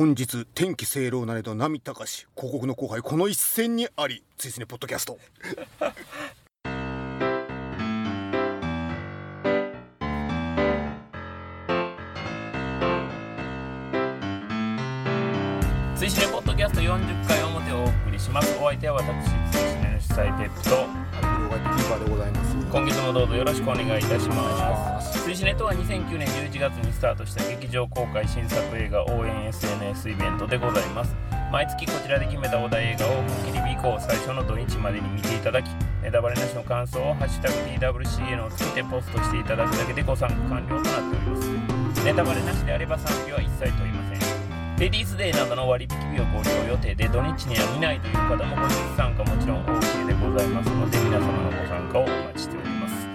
本日天気清朗なれど波高し広告の後輩この一戦にありついすねポッドキャスト。追試ねポッドキャスト40回表をお送りします。お相手は私追試ねの主催テップと動画キーパーでございます。今月もどうぞよろしくお願いいたしますす追試ねとは2009年11月にスタートした劇場公開新作映画応援 SNS イベントでございます。毎月こちらで決めたお題映画を切り日以降最初の土日までに見ていただきネタバレなしの感想を「ハッシュタグ #TWCN」をつけてポストしていただくだけでご参加完了となっております。ネタバレなしであれば賛否は一切問いません。レディースデーなどの割引日をご利用予定で土日には見ないという方もご日参加もちろん OK でございますので皆様のご参加をお待ちしております。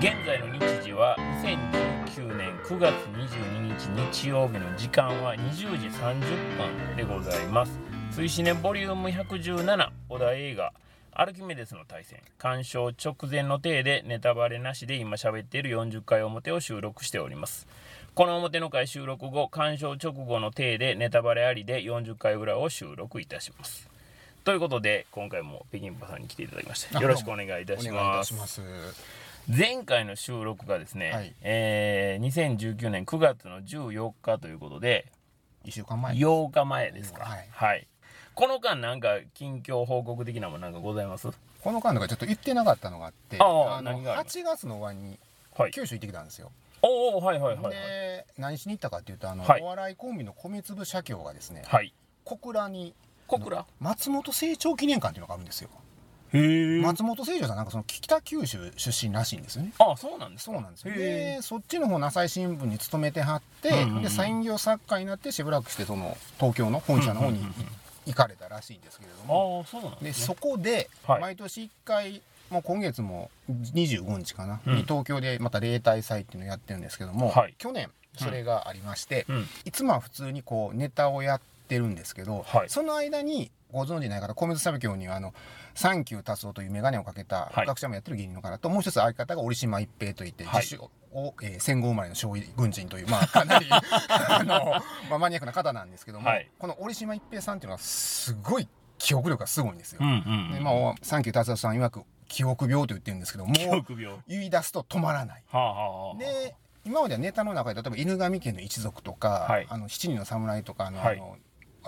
現在の日時は2019年9月22日日曜日の時間は20時30分でございます。追試ねボリューム117お題映画アルキメデスの対戦。鑑賞直前の体でネタバレなしで今喋っている40回表を収録しております。この表の回収録後鑑賞直後の体でネタバレありで40回裏を収録いたします。ということで今回も北京パさんに来ていただきましてよろしくお願いいたします。前回の収録がですね、はい。えー2019年9月の14日ということで一週間前8日前ですか。はい。この間なんか近況報告的なものなんかございます？この間とかちょっと言ってなかったのがあってああの何があります8月の終わりにはい。九州行ってきたんですよ。おおはいはいはいはい。で何しに行ったかっていうとあの、はい。お笑いコンビの米粒社協がですねはい。小倉に小倉？松本清張記念館っていうのがあるんですよ松本清張さんなんかその北九州出身らしいんですよね。あそうなんです。かそうなんですよ。へでそっちの方の朝日新聞に勤めてはって、で産業作家になってしばらくしてその東京の本社の方に行かれたらしいんですけれども、ああそうなんでね、そこではい。毎年1回もう今月も25日かな、うん。に東京でまた例大祭っていうのをやってるんですけども、はい。去年それがありまして、うん。いつもは普通にこうネタをやってるんですけど、はい。その間にご存知ない方米津サビ教にはあのサンキュー達夫という眼鏡をかけたはい。学者もやってる芸人の方と、もう一つ相方が折島一平といって、はい。自主を、えー戦後生まれの将棋軍人という、まあ、かなり あの、まあ、マニアックな方なんですけども、はい。この折島一平さんっていうのはすごい記憶力がすごいんですよ。うんうん、でまあ、サンキュー達夫さん曰く記憶病と言ってるんですけども記憶病。は言い出すと止まらない。あはあはあ。で今まではネタの中で例えば犬神家の一族とか、はい。あの七人の侍とかあの、はい。あの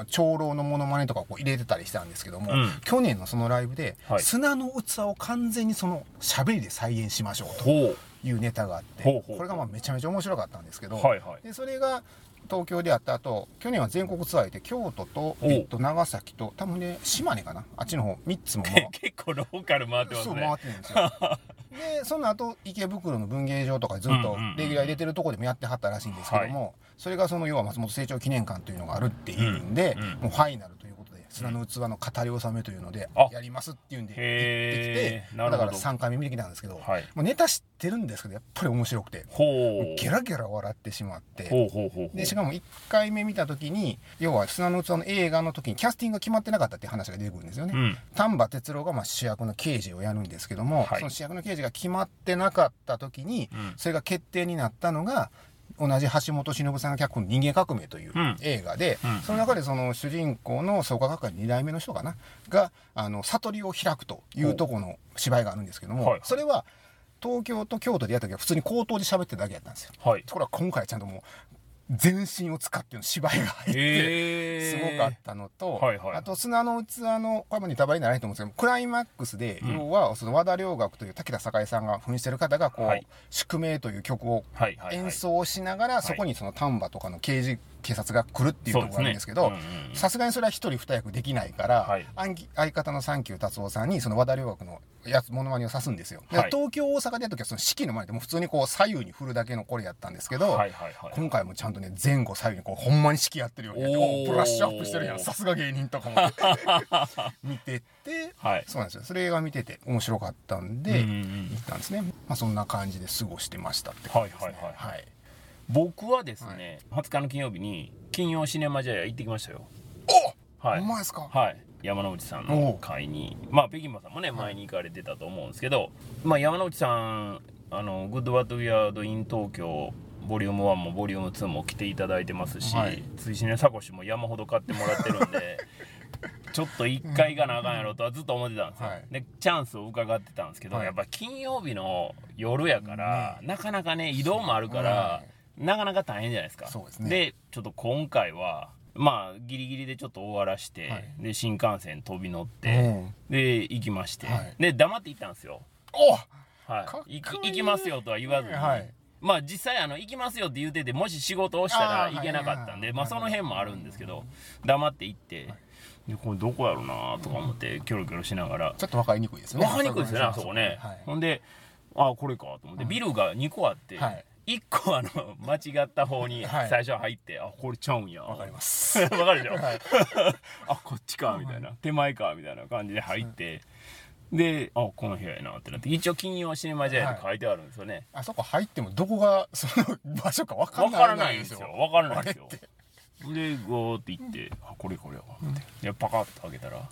長老のモノマネとかをこう入れてたりしたんですけども、うん。去年のそのライブで、はい。砂の器を完全にその喋りで再現しましょうとほいうネタがあってこれがまあめちゃめちゃ面白かったんですけど、うはいはい。でそれが東京でやった後去年は全国ツアーで京都と,、おえっと長崎と多分ね島根かな？あっちの方3つも回 結構ローカル回ってますそうね回ってるんですよ。でその後池袋の文芸場とかずっとうんうんうんレギュラーに出てるところでもやってはったらしいんですけども、それがその要は松本清張記念館というのがあるっていうんで、うんうんもうファイナルということで砂の器の語り納めというのであ。やりますっていうんで行ってきてだから3回目見てきたんですけど、はい。もうネタ知ってるんですけどやっぱり面白くて。ゲラゲラ笑ってしまって。でしかも1回目見た時に要は砂の器の映画の時にキャスティングが決まってなかったっていう話が出てくるんですよね。うん。丹波哲郎がまあ主役の刑事をやるんですけども、はい。その主役の刑事が決まってなかった時に、うん。それが決定になったのが同じ橋本忍さんが脚本の「人間革命」といううん。映画で、うん。その中でその主人公の創価学会2代目の人かながあの悟りを開くというところの芝居があるんですけども、はい。それは東京と京都でやった時は普通に口頭で喋ってるだけやったんですよ。はい。ところが今回はちゃんともう全身を使っての芝居が入って、へすごかったのと、はいはいあと砂の器のこれもネタバレにならないと思うんですけどクライマックスで、うん。要はその和田良学という滝田栄さんが扮してる方がこう、はい。宿命という曲を演奏しながら、そこにその丹波とかの刑事警察が来るっていうところがあるんですけどそうですね。うんうんさすがにそれは一人二役できないから、はい。相方のサンキュー達夫さんにその和田良学のやつモノマネを指すんですよ、ではい。東京大阪でやった時はその式の前でもう普通にこう左右に振るだけのこれやったんですけど、はいはいはい。今回もちゃんとね前後左右にこうほんまに式やってるようにやっておブラッシュアップしてるやん。さすが芸人とか思って見てて、はい。そうなんですよ。それが見てて面白かったんで、行ったんですね、まあ、そんな感じで過ごしてましたってはい感じですね。はいはい。はい僕はですね、20日の金曜日に金曜シネマジャイア行ってきましたよ。お、はい。ほんまですか？はい。山之内さんの会に。まあ北京馬さんもね前に行かれてたと思うんですけど、まあ、山之内さんあの「 Good Bad Weird in 東京」ボリューム1もボリューム2も来ていただいてますし、はい。ツイシネサコッシュも山ほど買ってもらってるんで ちょっと1回行かなあかんやろとはずっと思ってたんですよ、はい。でチャンスを伺ってたんですけど、はい。やっぱ金曜日の夜やから、なかなかね移動もあるから、はなかなか大変じゃないですか。そうですね。ちょっと今回はまあギリギリでちょっと終わらして、はい。で新幹線飛び乗っうて、ん。で行きまして、はい。で黙って行ったんですよ。おはい。行きますよとは言わずに、はい。まあ実際あの行きますよって言うててもし仕事をしたら行けなかったんで、はいまあその辺もあるんですけど黙って行って、でこれどこやろうなとか思ってキョロキョロしながらちょっと分かりにくいですね。分かりにくいですよねあそこね、はい。ほんであこれかと思ってビルが2個あって、はい1個あの間違った方にはい。最初入って、あこれちゃうんや。分かります。わかるでしょ、はい。あこっちかみたいな。手前かみたいな感じで入って、であこの部屋やなってなって一応金曜シネマジャイアって書いてあるんですよね、あそこ入ってもどこが その場所か分かわんないからないんですよ。わからないんですよ。でゴーって行ってあこれこれや思ってでパカッと開けたら「うわ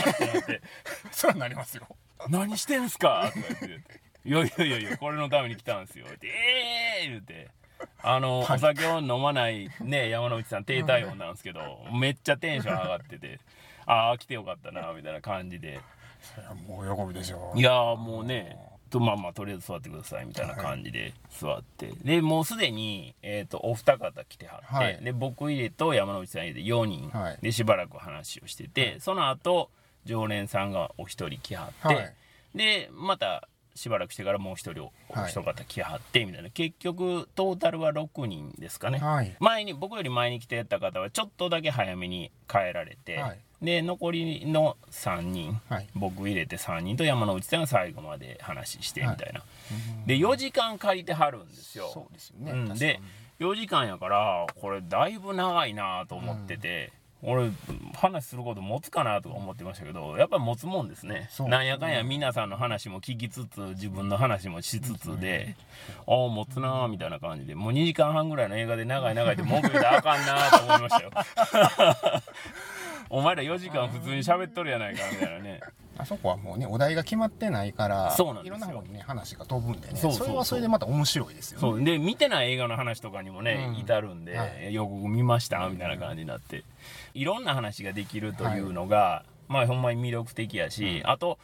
ー!」ってなって。それはなりますよ「何してんすか?」とか言って「いやいやいやいやこれのために来たんですよ」って「ええー!」言って。あの、お酒を飲まないね山之内さん低体温なんですけどめっちゃテンション上がっててああ来てよかったなみたいな感じで。それはもう喜びでしょう。いやーもうねとまあまあとりあえず座ってくださいみたいな感じで座って。でもうすでに、えー、とお二方来てはって、はい。で僕入れと山之内さん入れて4人、はい。でしばらく話をしてて、その後常連さんがお一人来はって、はい。でまたしばらくしてからもう一人おはい。一方来はってみたいな。結局トータルは6人ですかね、はい。前に僕より前に来てた方はちょっとだけ早めに帰られて、はい。で残りの3人、はい。僕入れて3人と山之内さんが最後まで話してみたいな、で4時間借りてはるんですよ。そうですよね、うん、で4時間やからこれだいぶ長いなと思ってて、俺話すること持つかなとか思ってましたけどやっぱり持つもんですね。そう。なんやかんや皆さんの話も聞きつつ自分の話もしつつで、ああ持つなーみたいな感じでもう2時間半ぐらいの映画で長い長いって文句言うたらあかんなーと思いましたよ。お前ら4時間普通に喋っとるやないかみたいなねあそこはもうねお題が決まってないからそうなんいろんな方にね話が飛ぶんでね。そうそうそう。れはそれでまた面白いですよね。そう。で見てない映画の話とかにもね、うん。至るんで、はい。予告見ましたみたいな感じになって。いろんな話ができるというのが、まあほんまに魅力的やし、あと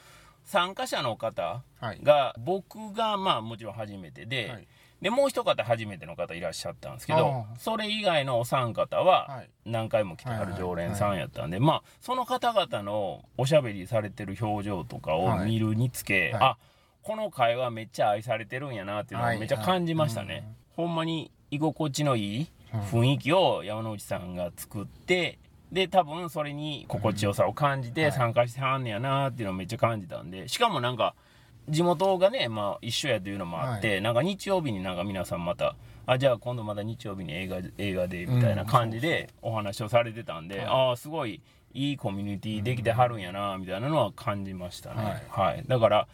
参加者の方はい。が僕がまあもちろん初めてで、はいでもう一方初めての方いらっしゃったんですけどそれ以外のお三方ははい。何回も来てはる常連さんやったんで、まあその方々のおしゃべりされてる表情とかを見るにつけ、はい。あこの会話めっちゃ愛されてるんやなっていうのをめっちゃ感じましたね、はいはいほんまに居心地のいい雰囲気を山之内さんが作ってで多分それに心地よさを感じてはい。参加してはんねやなっていうのをめっちゃ感じたんでしかもなんか地元がね、まあ、一緒やというのもあって、なんか日曜日になんか皆さんまたあじゃあ今度また日曜日に映画映画でみたいな感じでお話をされてたんで、はい。ああすごいいいコミュニティできてはるんやなみたいなのは感じましたね、はい。だから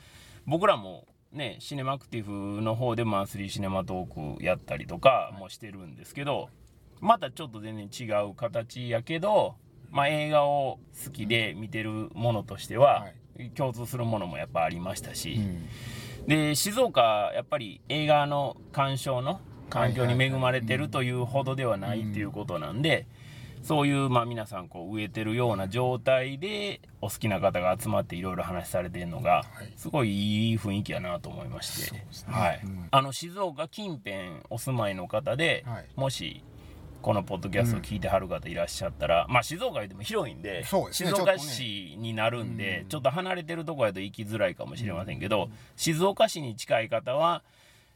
僕らもねシネマクティブの方でマンスリーシネマトークやったりとかもしてるんですけどまたちょっと全然違う形やけど、まあ、映画を好きで見てるものとしては、共通するものもやっぱありましたし、うん。で静岡やっぱり映画の鑑賞の環境に恵まれてるというほどではないっていうことなんで、そういうまあ皆さんこう植えてるような状態でお好きな方が集まっていろいろ話されてるのがはい。すごいいい雰囲気やなと思いまして、はい。うん。あの静岡近辺お住まいの方で、はい。もしこのポッドキャストを聞いてはる方いらっしゃったら、まあ静岡言っても広いんでね。静岡市になるんで、うんちょっと離れてるとこやと行きづらいかもしれませんけど、静岡市に近い方は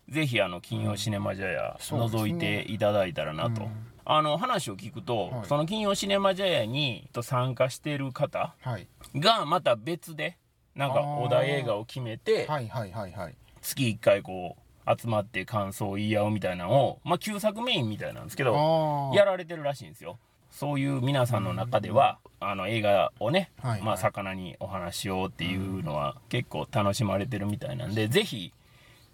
ぜひあの金曜シネマジャヤ覗いていただいたらなと、うん。あの話を聞くと、はい。その金曜シネマジャヤにと参加してる方はい。がまた別でなんかお題映画を決めてはいはいはいはい。月1回こう集まって感想を言い合うみたいなのを、まあ、旧作メインみたいなんですけどやられてるらしいんですよ。そういう皆さんの中では、あの映画をね、はいはい。まあ、魚にお話ししようっていうのは結構楽しまれてるみたいなんで、ぜひ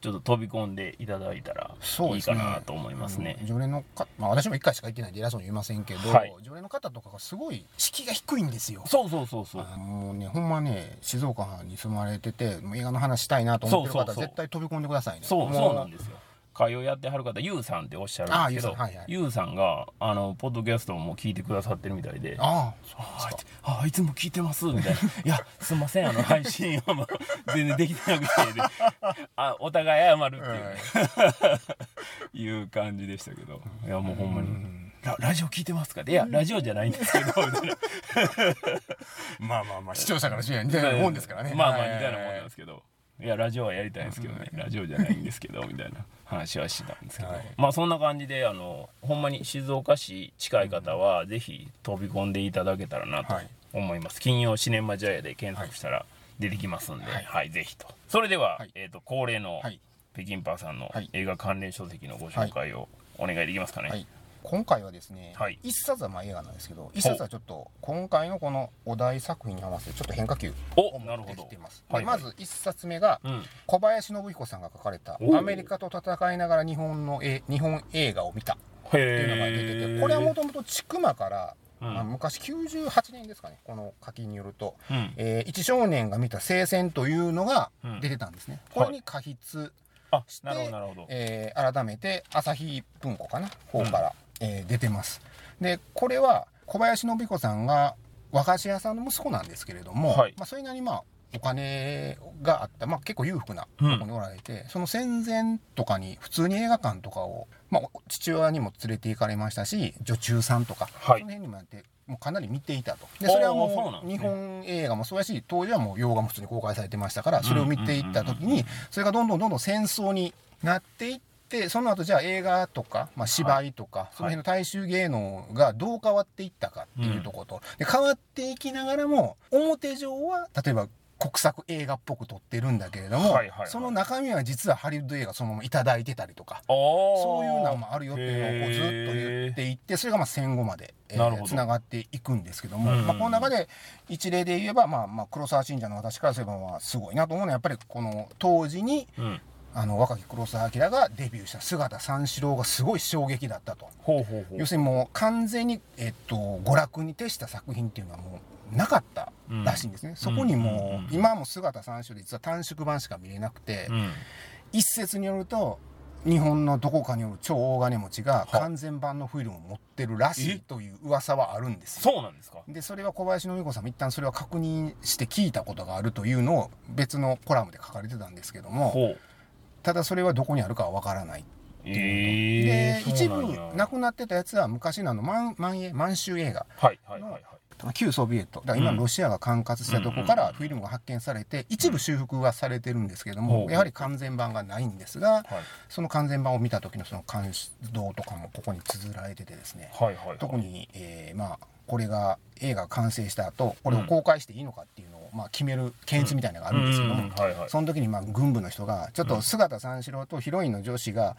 ちょっと飛び込んでいただいたらいいかなと思いますね。あの常連のか、まあ、私も1回しか行ってないんで偉そうに言いませんけど、はい。常連の方とかがすごい敷居が低いんですよ。そうそうそうそう。もうねほんまね静岡に住まれててもう映画の話したいなと思ってる方絶対飛び込んでくださいね。そうもそうなんですよ会をやってはる方、ゆうさんっておっしゃるんですけど、あゆうさんが、あの、ポッドキャストも聞いてくださってるみたいで、ああいつも聞いてますみたいな「いやすんませんあの配信はもう全然できてなくてで あお互い謝るっていう、いう感じでしたけど。いやもうほんまに「ララジオ聞いてますか?」いやラジオじゃないんですけど」まあまあまあ視聴者から視野みたいなもんですからね。まあまあはい。みたいなもんなんですけどいやラジオはやりたいんですけどね。ラジオじゃないんですけどみたいな話はしてたんですけど、はい。まあそんな感じであのほんまに静岡市近い方はぜひ飛び込んでいただけたらなとはい。思います、金曜シネマジャヤで検索したら出てきますんで、ははいいぜひと。それでは、はい。えー、と恒例のはい。北京パーさんのはい。映画関連書籍のご紹介をお願いできますかね、はい今回はですね、はい。一冊はまあ映画なんですけど一冊はちょっと今回のこのお題作品に合わせてちょっと変化球を持ってきています、はいはい。でまず一冊目がうん。小林信彦さんが書かれた「おアメリカと戦いながら日本のえ日本映画を見た」へっていうのが出てえてこれはもともと千曲から、うん。まあ、昔98年ですかねこの書きによると、うん。えー一少年が見た聖戦というのが出てたんですね、これに過筆、あしてえー改めて朝日文庫かな方から、えー出てます。でこれは小林信彦さんが和菓子屋さんの息子なんですけれども、はい。まあ、それなりにまあお金があった、まあ、結構裕福なところにおられて、その戦前とかに普通に映画館とかを、まあ、父親にも連れて行かれましたし女中さんとか、はい。その辺にもやってもうかなり見ていたと。でそれはもう日本映画もそうやし当時はもう洋画も普通に公開されてましたからそれを見ていった時にそれがどんどんどんどん戦争になっていってその後じゃあ映画とか、まあ、芝居とか、その辺の大衆芸能がどう変わっていったかっていうところと、で変わっていきながらも表上は例えば国策映画っぽく撮ってるんだけれども、はいはいはい。その中身は実はハリウッド映画そのまま頂いてたりとかそそういうのもあるよっていうのをこうずっと言っていってそれがまあ戦後までつながっていくんですけども、うん。まあ、この中で一例で言えば、まあ、まあ黒沢信者の私からすればまあすごいなと思うのはやっぱりこの当時にうんあの若き黒沢明がデビューした姿三四郎がすごい衝撃だったと。要するにもう完全に、えっと、娯楽に徹した作品っていうのはもうなかったらしいんですね、そこにもう、うん。うんうん今はもう姿三四郎で実は短縮版しか見れなくて、うん。一説によると日本のどこかによる超大金持ちが完全版のフィルムを持ってるらしいという噂はあるんですよ。そうなんですか。でそれは小林信子さんも一旦それは確認して聞いたことがあるというのを別のコラムで書かれてたんですけどもただそれはどこにあるかは分からないえー、で一部なくなってたやつは昔のあの満満州映画。はいはいはいはい。旧ソビエト。だから今のロシアが管轄したとこからフィルムが発見されて一部修復はされてるんですけどもやはり完全版がないんですがはい。その完全版を見た時のその感動とかもここに綴られててですね。はいはいはい。特に、えーまあこれが映画が完成した後これを公開していいのかっていうまあ、決める検閲みたいなのがあるんですけども、その時にまあ軍部の人がちょっと姿三四郎とヒロインの女子が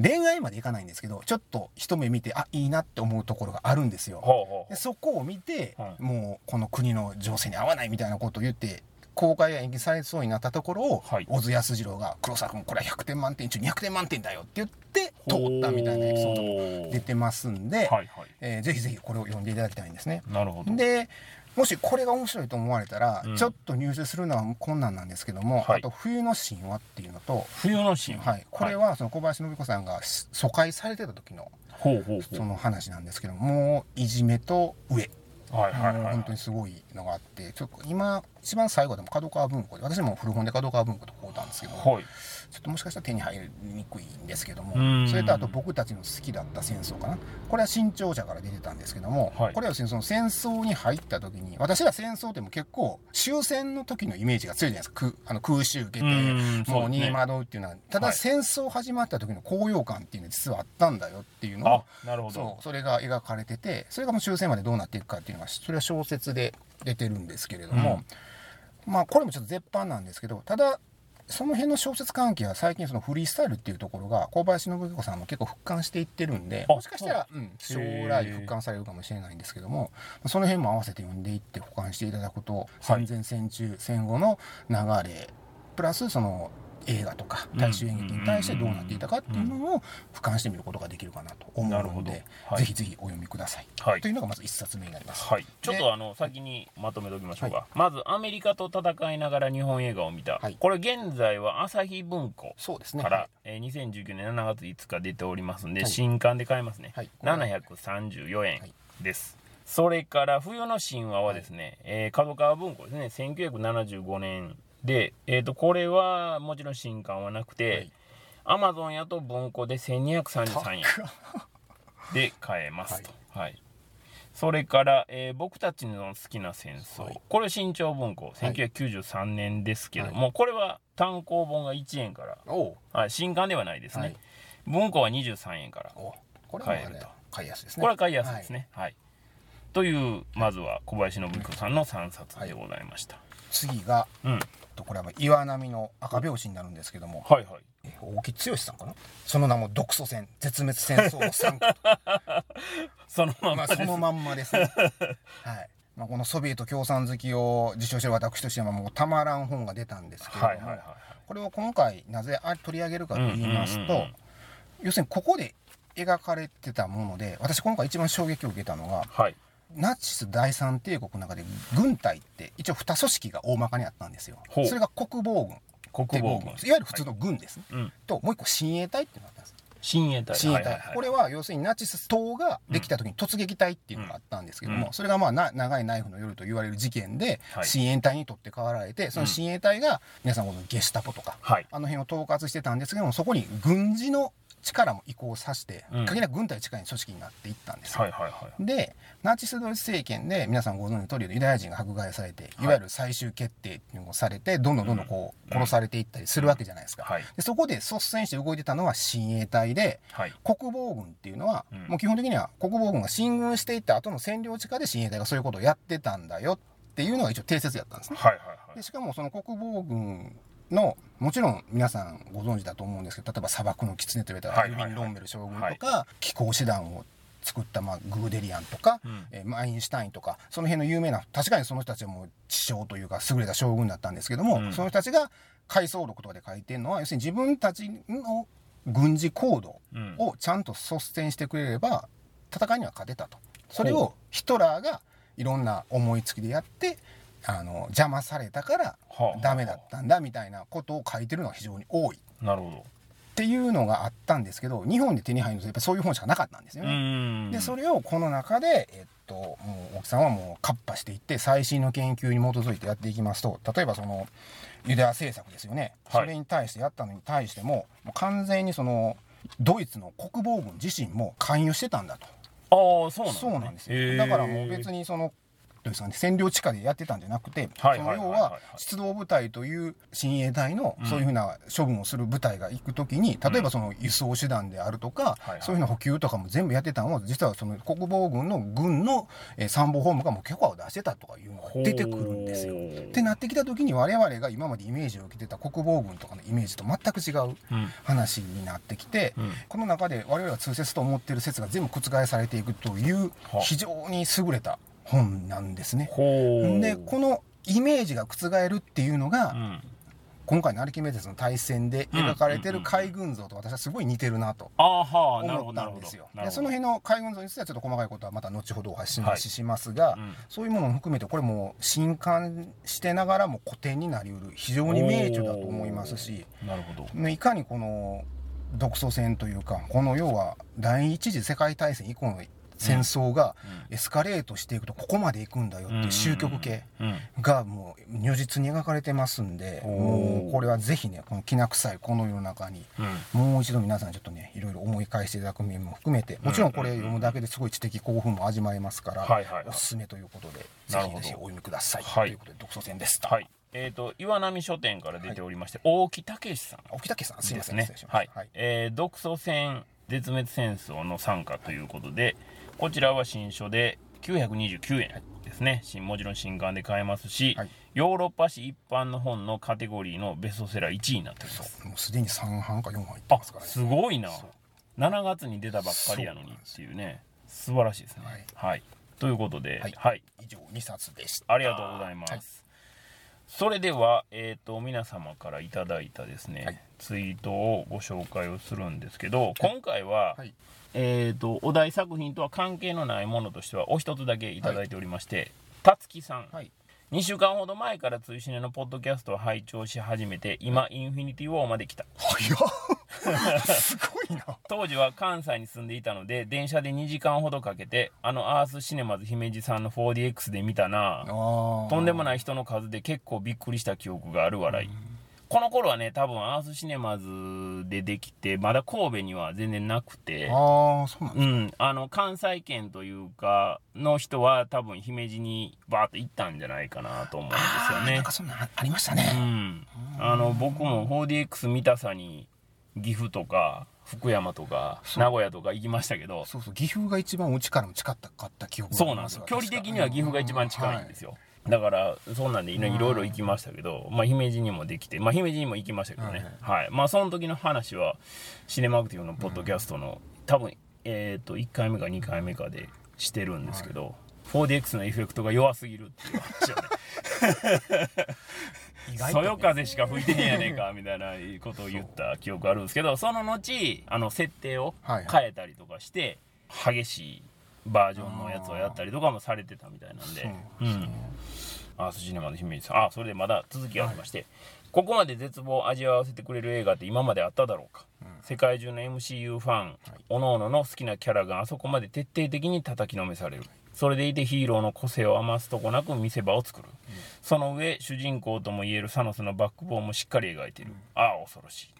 恋愛までいかないんですけどちょっと一目見てあいいなって思うところがあるんですよ。でそこを見て、はい。もうこの国の情勢に合わないみたいなことを言って公開が延期されそうになったところを、はい。小津安二郎が「黒沢君これは100点満点中200点満点だよ」って言って通ったみたいなエピソードも出てますんで、はいはい。えーぜひぜひこれを読んでいただきたいんですね。なるほど。でもしこれが面白いと思われたら、うん。ちょっと入手するのは困難なんですけども、はい。あと「冬の神話」っていうのと、冬のシーンはい、これはその小林信子さんが疎開されてた時のその話なんですけどもういじめと上はいはいはい本当にすごいのがあってちょっと今一番最後でも角川文庫で私も古本で角川文庫と買うたんですけど、はい。ちょっともしかしたら手に入りにくいんですけどもうん。それとあと僕たちの好きだった戦争かな。これは新潮社から出てたんですけども、はい。これはその戦争に入った時に私ら戦争っても結構終戦の時のイメージが強いじゃないですか。くあの空襲受けてもう逃げ惑うっていうのはただはい。戦争始まった時の高揚感っていうのは実はあったんだよっていうのをあなるほど。そうそれが描かれててそれがもう終戦までどうなっていくかっていうのがそれは小説で出てるんですけれども、まあこれもちょっと絶版なんですけどただその辺の小説関係は最近そのフリースタイルっていうところが小林信彦さんも結構復刊していってるんであもしかしたら、うん、将来復刊されるかもしれないんですけどもその辺も合わせて読んでいって保管していただくとはい。戦前戦中戦後の流れプラスその映画とか大衆演劇に対してどうなっていたかっていうのを俯瞰してみることができるかなと思うので、はい。ぜひぜひお読みください、はい。というのがまず一冊目になります、はい、ちょっとあの先にまとめておきましょうか、まずアメリカと戦いながら日本映画を見た、はい。これ現在は朝日文庫から、えー2019年7月5日出ておりますんで、はい。新刊で買えますね、はい。734円はい。です、それから冬の神話はですね、えー角川文庫ですね。1975年で、えー、とこれはもちろん新刊はなくて、アマゾンやと文庫で1233円で買えますと。はい。それから、えー僕たちの好きな戦争。はいこれ新潮文庫、1993年ですけども、これは単行本が1円から、はい、新刊ではないですね。はい文庫は23円から。おこれは、ね、買えると買いやすいですねこれは買いやすいですね。はい。という、まずは小林信彦さんの3冊でございました。次がうん。とこれは岩波の赤表紙になるんですけども、はいはい。え大木剛さんかな？その名も独ソ戦絶滅戦争の参加 そのまままそのまんまですね。はい。まあ、このソビエト共産好きを自称してる私としてはもうたまらん本が出たんですけれども、はいはいはいはい。これを今回なぜあ取り上げるかと言いますとうんうんうんうん。要するにここで描かれてたもので私今回一番衝撃を受けたのがはい。ナチス第三帝国の中で軍隊って一応2組織が大まかにあったんですよ。それが国防軍。国防軍。いわゆる普通の軍ですね、うん。ともう一個親衛隊っていうのがあったんです。親衛隊。親衛隊、はいはいはい。これは要するにナチス党ができた時に突撃隊っていうのがあったんですけども、うん。それがまあな長いナイフの夜と言われる事件ではい。親衛隊に取って代わられてその親衛隊が皆さんご存知ゲシュタポとか、はい。あの辺を統括してたんですけどもそこに軍事の力も移行させて、うん限りなく軍隊近い組織になっていったんですよ。はいはいはい。でナチスドイツ政権で皆さんご存知の通りユダヤ人が迫害されていわゆる最終決定っていうのをされてどんどんどんどんこう殺されていったりするわけじゃないですか。はい。でそこで率先して動いてたのは親衛隊ではい。国防軍っていうのは、うんもう基本的には国防軍が進軍していった後の占領地下で親衛隊がそういうことをやってたんだよっていうのが一応定説やったんですね。で。しかもその国防軍のもちろん皆さんご存知だと思うんですけど例えば砂漠の狐と言われたルヴィン・ロンベル将軍とか、気候師団を作ったまあグーデリアンとか、うん。アインシュタインとかその辺の有名な確かにその人たちはもう知将というか優れた将軍だったんですけども、うん。その人たちが回想録とかで書いてるのは要するに自分たちの軍事行動うん。をちゃんと率先してくれれば戦いには勝てたと。それをヒトラーがいろんな思いつきでやってあの邪魔されたからはあダメだったんだみたいなことを書いてるのが非常に多いっなるほていうのがあったんですけど日本で手に入るとやっぱそういう本しかなかったんですよね。ん。でそれをこの中で、えっと、もう大木さんはもうカッパしていって最新の研究に基づいてやっていきますと例えばそのユダヤ政策ですよね、はいそれに対してやったのに対してももう完全にそのドイツの国防軍自身も関与してたんだと。ああ、そうなんだ、ね。そうなんですよ、だからもう別にそのどうですかね、占領地下でやってたんじゃなくて、はいその要は出動部隊という親衛隊のうん。そういうふうな処分をする部隊が行くときに、例えばその輸送手段であるとか、はいはい。そういうふうな補給とかも全部やってたのは実はその国防軍の軍のえー参謀本部がもう許可を出してたとかいうのが出てくるんですよ。ってなってきた時に我々が今までイメージを受けてた国防軍とかのイメージと全く違ううん。話になってきて、うん。この中で我々が通説と思ってる説が全部覆されていくというは非常に優れた本なんですね。でこのイメージが覆るっていうのが、うん。今回のアルキメデスの対戦で描かれてる海軍像と私はすごい似てるなと思ったんですよ。。でその辺の海軍像についてはちょっと細かいことはまた後ほどお話しはいしますが、うんそういうものも含めてこれも新刊してながらも古典になりうる非常に名著だと思いますしなるほど。いかにこの独ソ戦というかこの要は第一次世界大戦以降の戦争がエスカレートしていくとここまで行くんだよっていう終局系うん。がもう如実に描かれてますんでもうこれはぜひねこのきな臭いこの世の中にうん。もう一度皆さんちょっとねいろいろ思い返していただく面も含めてもちろんこれ読むだけですごい知的興奮も味わえますから、はいはいはい。おすすめということでぜひぜひお読みください、はい。ということで独ソ戦です。はい。えっ、と、岩波書店から出ておりまして、大木武さん。沖竹さんすいません、はい。えー独ソ戦絶滅戦争の参加ということで、こちらは新書で929円ですね。新もちろん新刊で買えますし、はい。ヨーロッパ史一般の本のカテゴリーのベストセラー1位になっております。もうすでに3版か4版いってあますからね。すごいな。そう。7月に出たばっかりやのにっていうね。素晴らしいですね。はい、ということでははい。い、以上2冊でした。ありがとうございます、はいそれでは、えー、と皆様からいただいたですね、はい。ツイートをご紹介をするんですけど今回は、はい。えー、とお題作品とは関係のないものとしてはお一つだけいただいておりまして、たつきさん、はい。2週間ほど前から追試ねのポッドキャストを拝聴し始めて今インフィニティ・ウォーまで来た。早っすごいな。当時は関西に住んでいたので電車で2時間ほどかけてあのアースシネマズ姫路さんの 4DX で見たな。ととんでもない人の数で結構びっくりした記憶がある笑い。この頃はね多分アースシネマズでできてまだ神戸には全然なくて。ああそうなんですうん、あの関西圏というかの人は多分姫路にバーッと行ったんじゃないかなと思うんですよね。なんかそんなありましたうねん、あの僕も 4DX 見たさに岐阜とか福山とか名古屋とか行きましたけどそうそう岐阜が一番うちからも近かった記憶がありまそうなんですよ。距離的には岐阜が一番近いんですよ、だからそんなんでいろいろ行きましたけど、まあ、姫路にもできて、まあ、姫路にも行きましたけどね、はいまあその時の話はシネマアクティブのポッドキャストの、多分えっ、と1回目か2回目かでしてるんですけど、4DX のエフェクトが弱すぎるっていう話をね そよ風しか吹いてへんやねんかみたいなことを言った記憶あるんですけどその後あの設定をはい変えたりとかして、激しいバージョンのやつをやったりとかもされてたみたいなんで。そううん。アースシネマの姫路さん。あそれでまだ続きがありまして、ここまで絶望を味わわせてくれる映画って今まであっただろうか、世界中の MCU ファン、おののの好きなキャラがあそこまで徹底的に叩きのめされるそれでいてヒーローの個性を余すとこなく見せ場を作る、その上主人公ともいえるサノスのバックボーンもしっかり描いている、ああ恐ろしい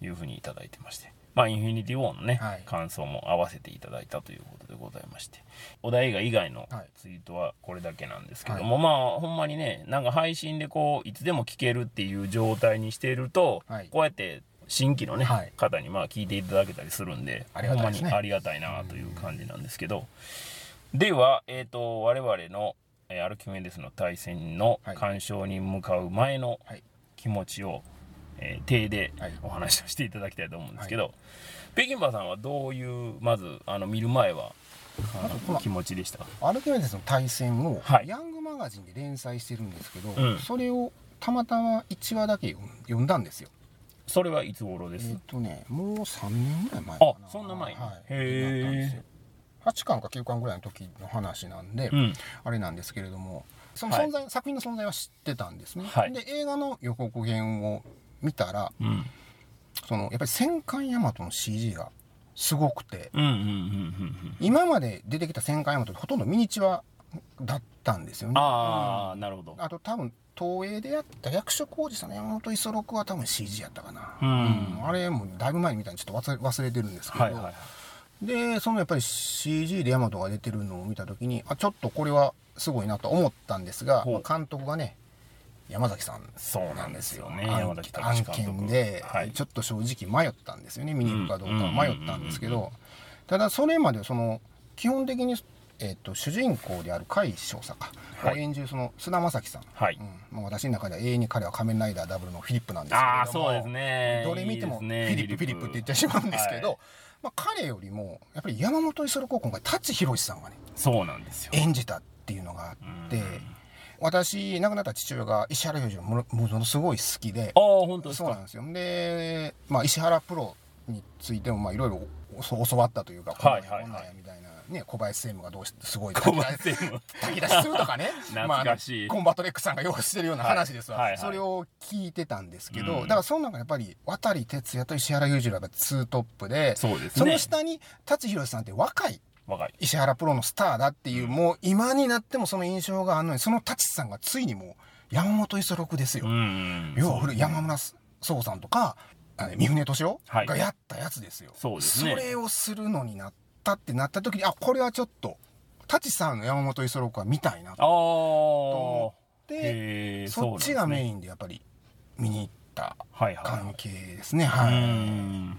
というふうにいただいてまして。まあインフィニティ・ウォーのね、はい。感想も合わせていただいたということでございまして。お題映画以外のはい。ツイートはこれだけなんですけども、まあほんまにねなんか配信でこういつでも聞けるっていう状態にしていると、はい。こうやって新規のね、はい。方にまあ聞いていただけたりするんでありがたいですね。ほんまにありがたいなという感じなんですけど、では、えー、と我々の、えーアルキメデスの対戦のはい。鑑賞に向かう前のはい。気持ちを、えー手ではい。お話をしていただきたいと思うんですけど、北京バーさんはどういうまずあの見る前はあとこのの気持ちでした？アルケメデスの対戦をはい。ヤングマガジンで連載してるんですけど、うん。それをたまたま1話だけ読んだんですよ。それはいつ頃です、えっ、とねもう3年ぐらい前かな。あそんな前に。はい、へー。なったんですよ8巻か9巻ぐらいの時の話なんで、うん。あれなんですけれどもそのはい。存在、作品の存在は知ってたんですね、はい。で映画の予告編を見たらうん。そのやっぱり戦艦ヤマトの CG がすごくてうんうんうんうん今まで出てきた戦艦ヤマトほとんどミニチュアだったんですよね。ああなるほど。あと多分東映でやった役所広司さんの山本五十六は多分 CG やったかな、うん。あれもだいぶ前に見たんでちょっと忘れてるんですけど、はいはいはいでそのやっぱり CG でヤマトが出てるのを見た時にあちょっとこれはすごいなと思ったんですが、まあ監督がね山崎さん。そうなんですよね。案山崎隆案件で、はい。ちょっと正直迷ったんですよね。見に行くかどうかうん。迷ったんですけどただそれまでその基本的に、えっと主人公である甲斐少佐か、はい。を演じるその菅田将暉さん、はい。うん。まあ、私の中では永遠に彼は仮面ライダーダブルのフィリップなんですけれども。ああそうですね。どれ見てもフィリップフィリップって言ってしまうんですけど、はい。まあ、彼よりもやっぱり山本五十六高校の舘ひろしさんがねそうなんですよ。演じたっていうのがあって、私亡くなった父親が石原裕次郎ものものすごい好きで。ああ本当そうなんですよ。で、まあ、石原プロについてもまあいろいろ教教わったというかはいはいはい。こんなんやみたいな、ね、小林専務がどうしてすごい小林専務。炊き出しするとかね。まああの懐かしい。コンバットレックさんが用意してるような話ですわ、はいはいはい。それを聞いてたんですけど、うん。だからその中やっぱり渡哲也と石原裕次郎がツートップでそうですねその下に舘ひろしさんって若い若い。石原プロのスターだっていう、もう今になってもその印象があるのにその舘さんがついにもう山本五十六ですよ、ん要は古い山村壮さんとか三船敏夫はい。がやったやつですよ、そうですね。それをするのになったってなった時にあこれはちょっと舘さんの山本五十六は見たいなあと思あってそっちがメンインでやっぱり見に行った関係ですねうはい、ん。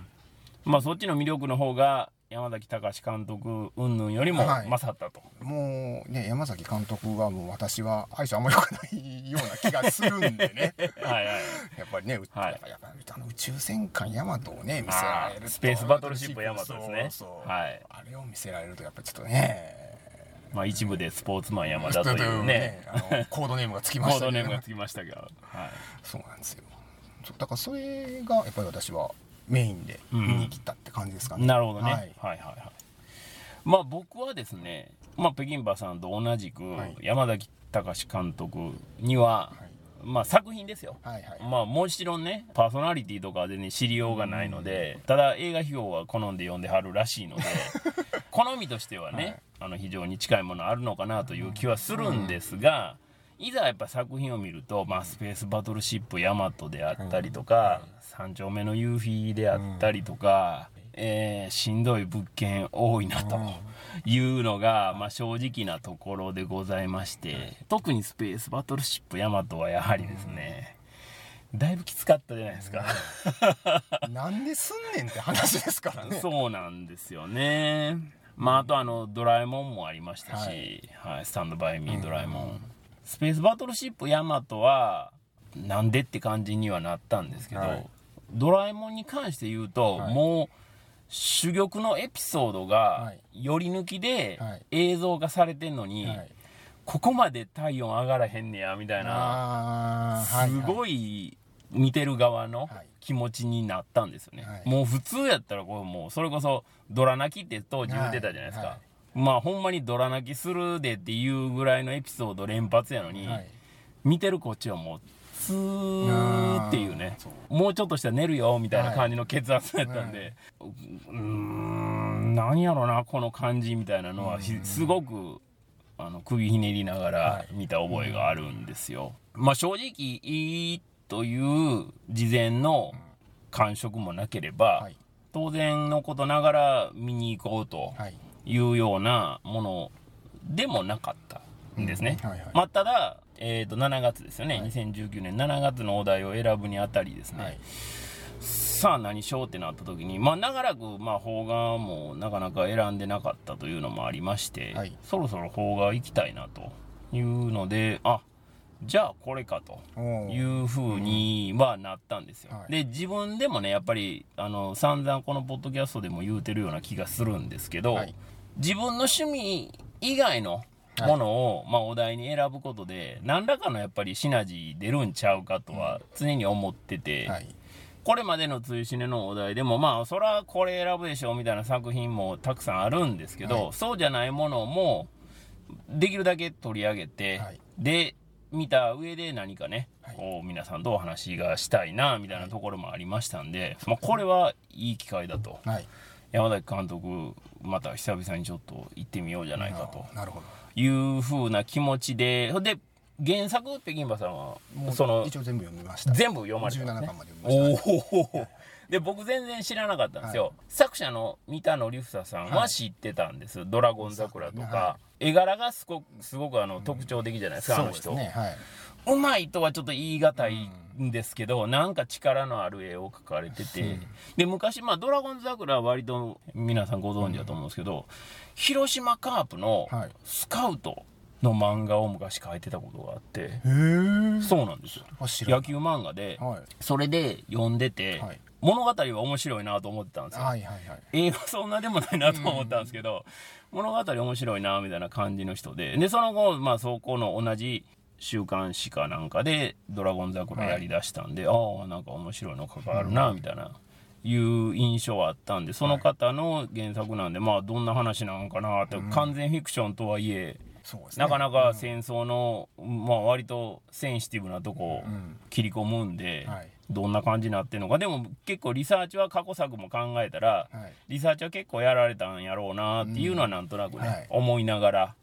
まあそっちの魅力の方が山崎隆監督云々よりもはい。勝ったと、もうね山崎監督はもう私は相性あんまり良くないような気がするんでね。はいはい。やっぱりね、うはい。やっぱあの宇宙戦艦ヤマトをね見せられるスペースバトルシップヤマトですね。そうそう。はい。あれを見せられるとやっぱりちょっとね。まあ、一部でスポーツマン山田というね。あのコードネームがつきまコーしたけど。ドネームがつきましたが、はい、そうなんですよ。だからそれがやっぱり私はメインで見に来たって感じですかね、なるほどね、ははいい、はいはい。まあ僕はですね、まあ、北京馬さんと同じくはい。山崎隆監督には、まあ作品ですよ。はいはい。まあもちろんねパーソナリティとかでね知りようがないので、ただ映画費用は好んで読んではるらしいので 好みとしてはね、はい。あの非常に近いものあるのかなという気はするんですが、いざやっぱ作品を見ると、まあ、スペースバトルシップヤマトであったりとか、三丁目の夕日であったりとか、えーしんどい物件多いなというのが、まあ、正直なところでございまして特にスペースバトルシップヤマトはやはりですね、だいぶきつかったじゃないですか。なんですんねんって話ですからね。そうなんですよね。まあ、あとあの、ドラえもんもありましたし、ははいい、スタンドバイミードラえもん。スペースバトルシップヤマトは、なんでって感じにはなったんですけど、はい。ドラえもんに関して言うと、はい。もう、珠玉のエピソードがはい、選り抜きではい。映像化されてんのに、はい。ここまで体温上がらへんねや、みたいな。すごい見てる側のはい。気持ちになったんですよね、はい。もう普通やったらこれもうそれこそドラ泣きって当時言ってたじゃないですか、はい。はいまあほんまにドラ泣きするでっていうぐらいのエピソード連発やのに、はい。見てるこっちはもうツーっていうね。もうちょっとしたら寝るよみたいな感じの血圧やったんで、うーん何やろなこの感じみたいなのはひすごくあの首ひねりながら見た覚えがあるんですよ。まあ正直いいという事前の感触もなければ、はい。当然のことながら見に行こうとはいいうようなものでもなかったんですね。うん。はいはい。まあ、ただ、えー、と7月ですよね、はい。2019年7月のお題を選ぶにあたりですね、はい。さあ何しようってなった時に、まあ、長らく、まあ、邦画もなかなか選んでなかったというのもありまして、はい。そろそろ邦画行きたいなというのであじゃあこれかというふうにはなったんですよ、はい。で自分でもねやっぱりあの散々このポッドキャストでも言うてるような気がするんですけど、はい自分の趣味以外のものを、まあ、お題に選ぶことで何らかのやっぱりシナジー出るんちゃうかとは常に思ってて、はい。これまでの「追試ね」のお題でもまあそらこれ選ぶでしょみたいな作品もたくさんあるんですけど、はい。そうじゃないものもできるだけ取り上げて、はい。で見た上で何かね、はい。こう皆さんとお話がしたいなみたいなところもありましたんで、まあ、これはいい機会だと。はい山崎監督また久々にちょっと行ってみようじゃないかと。なるほど。いう風な気持ちでで原作北京馬さんはその一応全部読みました。全部読まれたん17ですね巻まで読みました。おおで僕全然知らなかったんですよ、作者の三田紀房さんは知ってたんです「ドラゴン桜」とか、は絵柄がすごくすごくあの特徴的じゃないですか、あの人。そうねはい、うまいとはちょっと言い難いんですけど、なんか力のある絵を描かれてて、で昔、まあ、ドラゴン桜は割と皆さんご存知だと思うんですけど、広島カープのはい。スカウトの漫画を昔描いてたことがあって、へえそうなんですよ。野球漫画で、はい。それで読んでて、はい。物語は面白いなと思ってたんですよ、映画そんなでもないなと思ったんですけど、物語面白いなみたいな感じの人で。でその後、まあ、そこの同じ週刊誌かなんかで「ドラゴン桜」やりだしたんで、ああなんか面白いの関わるなみたいな。いう印象はあったんでその方の原作なんで、まあどんな話なのかなって、完全フィクションとはいえね。なかなか戦争の、まあ割とセンシティブなとこをん。切り込むんで、はいどんな感じになってるのか。でも結構リサーチは過去作も考えたら、はい。リサーチは結構やられたんやろうなっていうのはなんとなくね、はい。思いながら。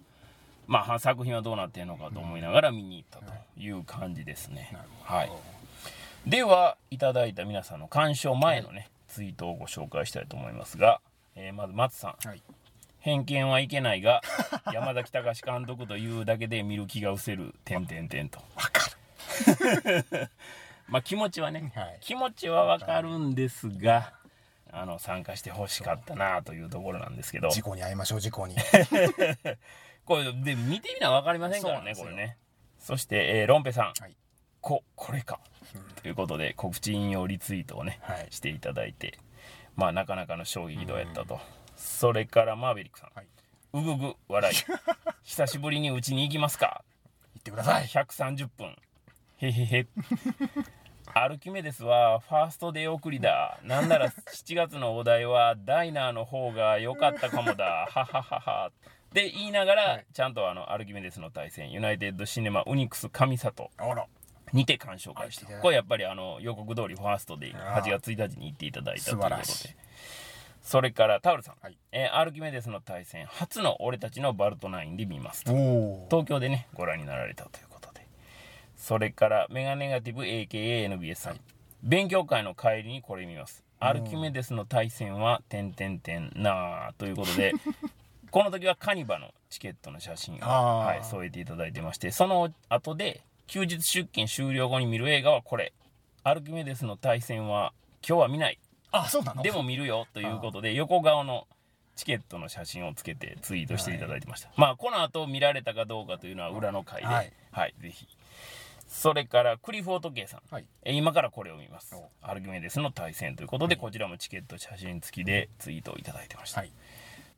まあ作品はどうなってるのかと思いながら見に行ったという感じですね、はい。ではいただいた皆さんの鑑賞前のね、ツイートをご紹介したいと思いますが、えーまず松さん。はい。偏見はいけないが 山崎隆監督というだけで見る気が失せる点々点と。わか まあ気持ちはね、はい。気持ちはわかるんですがあの参加してほしかったなというところなんですけど。る事故に遭いましょう事故に。これで見てみな分かりませんからねこれね。そして、えーロンペさん。はい。ここれか、ということで告知引用リツイートをね、はい。していただいて。まあなかなかの衝撃度やったと、それからマーベリックさん、はい。うぐぐ笑い。久しぶりにうちに行きますか。言ってください。130分へへへ。アルキメデスはファースト出送りだ。なんなら7月のお題はダイナーの方が良かったかもだ。はははは。で言いながら、はい。ちゃんとあのアルキメデスの対戦ユナイテッドシネマウニクス上里にて鑑賞会しはい。たこれやっぱりあの予告通りファーストであー。8月1日に行っていただいたということで。それからタオルさん、はい。えーアルキメデスの対戦初の俺たちのバルトナインで見ます東京でねご覧になられたということでそれからメガネガティブ AKANBS さん、勉強会の帰りにこれ見ます。アルキメデスの対戦は「てんてんてんなあ」ということで この時はカニバのチケットの写真を、はい、添えていただいてましてその後で休日出勤終了後に見る映画はこれ。アルキメデスの対戦は今日は見ない。あそうなの？でも見るよということで横顔のチケットの写真をつけてツイートしていただいてました、まあこの後見られたかどうかというのは裏の回でははいい、ぜひそれからクリフォートケイさん、はい。え今からこれを見ます。お。アルギメデスの対戦ということで、こちらもチケット写真付きでツイートをいただいてました、はい。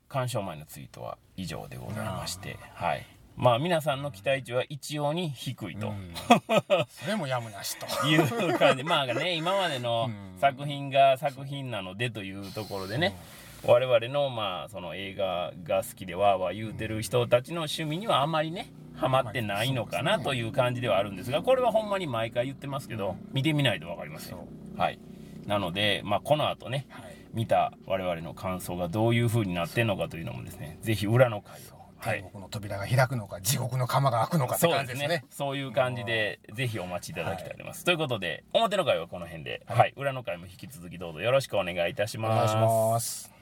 鑑賞前のツイートは以上でございましてはい。まあ皆さんの期待値は一様に低いと、うん。それもやむなしと。いう感じ。まあね今までのうん。作品が作品なのでというところでね、我々のまあその映画が好きでわーわー言うてる人たちの趣味にはあまりねハマってないのかなという感じではあるんですがこれはほんまに毎回言ってますけど見てみないと分かりませんそう。はい。なのでまあこの後ねはい。見た我々の感想がどういう風になってんのかというのもですねぜひ裏の回を。はい。天国の扉が開くのか地獄の釜が開くのかってそう感じですすねでね。そういう感じで、ぜひお待ちいただきたいと思います。ということで、表の回はこの辺で、はい、裏の回も引き続きどうぞよろしくお願いいたします。お願いします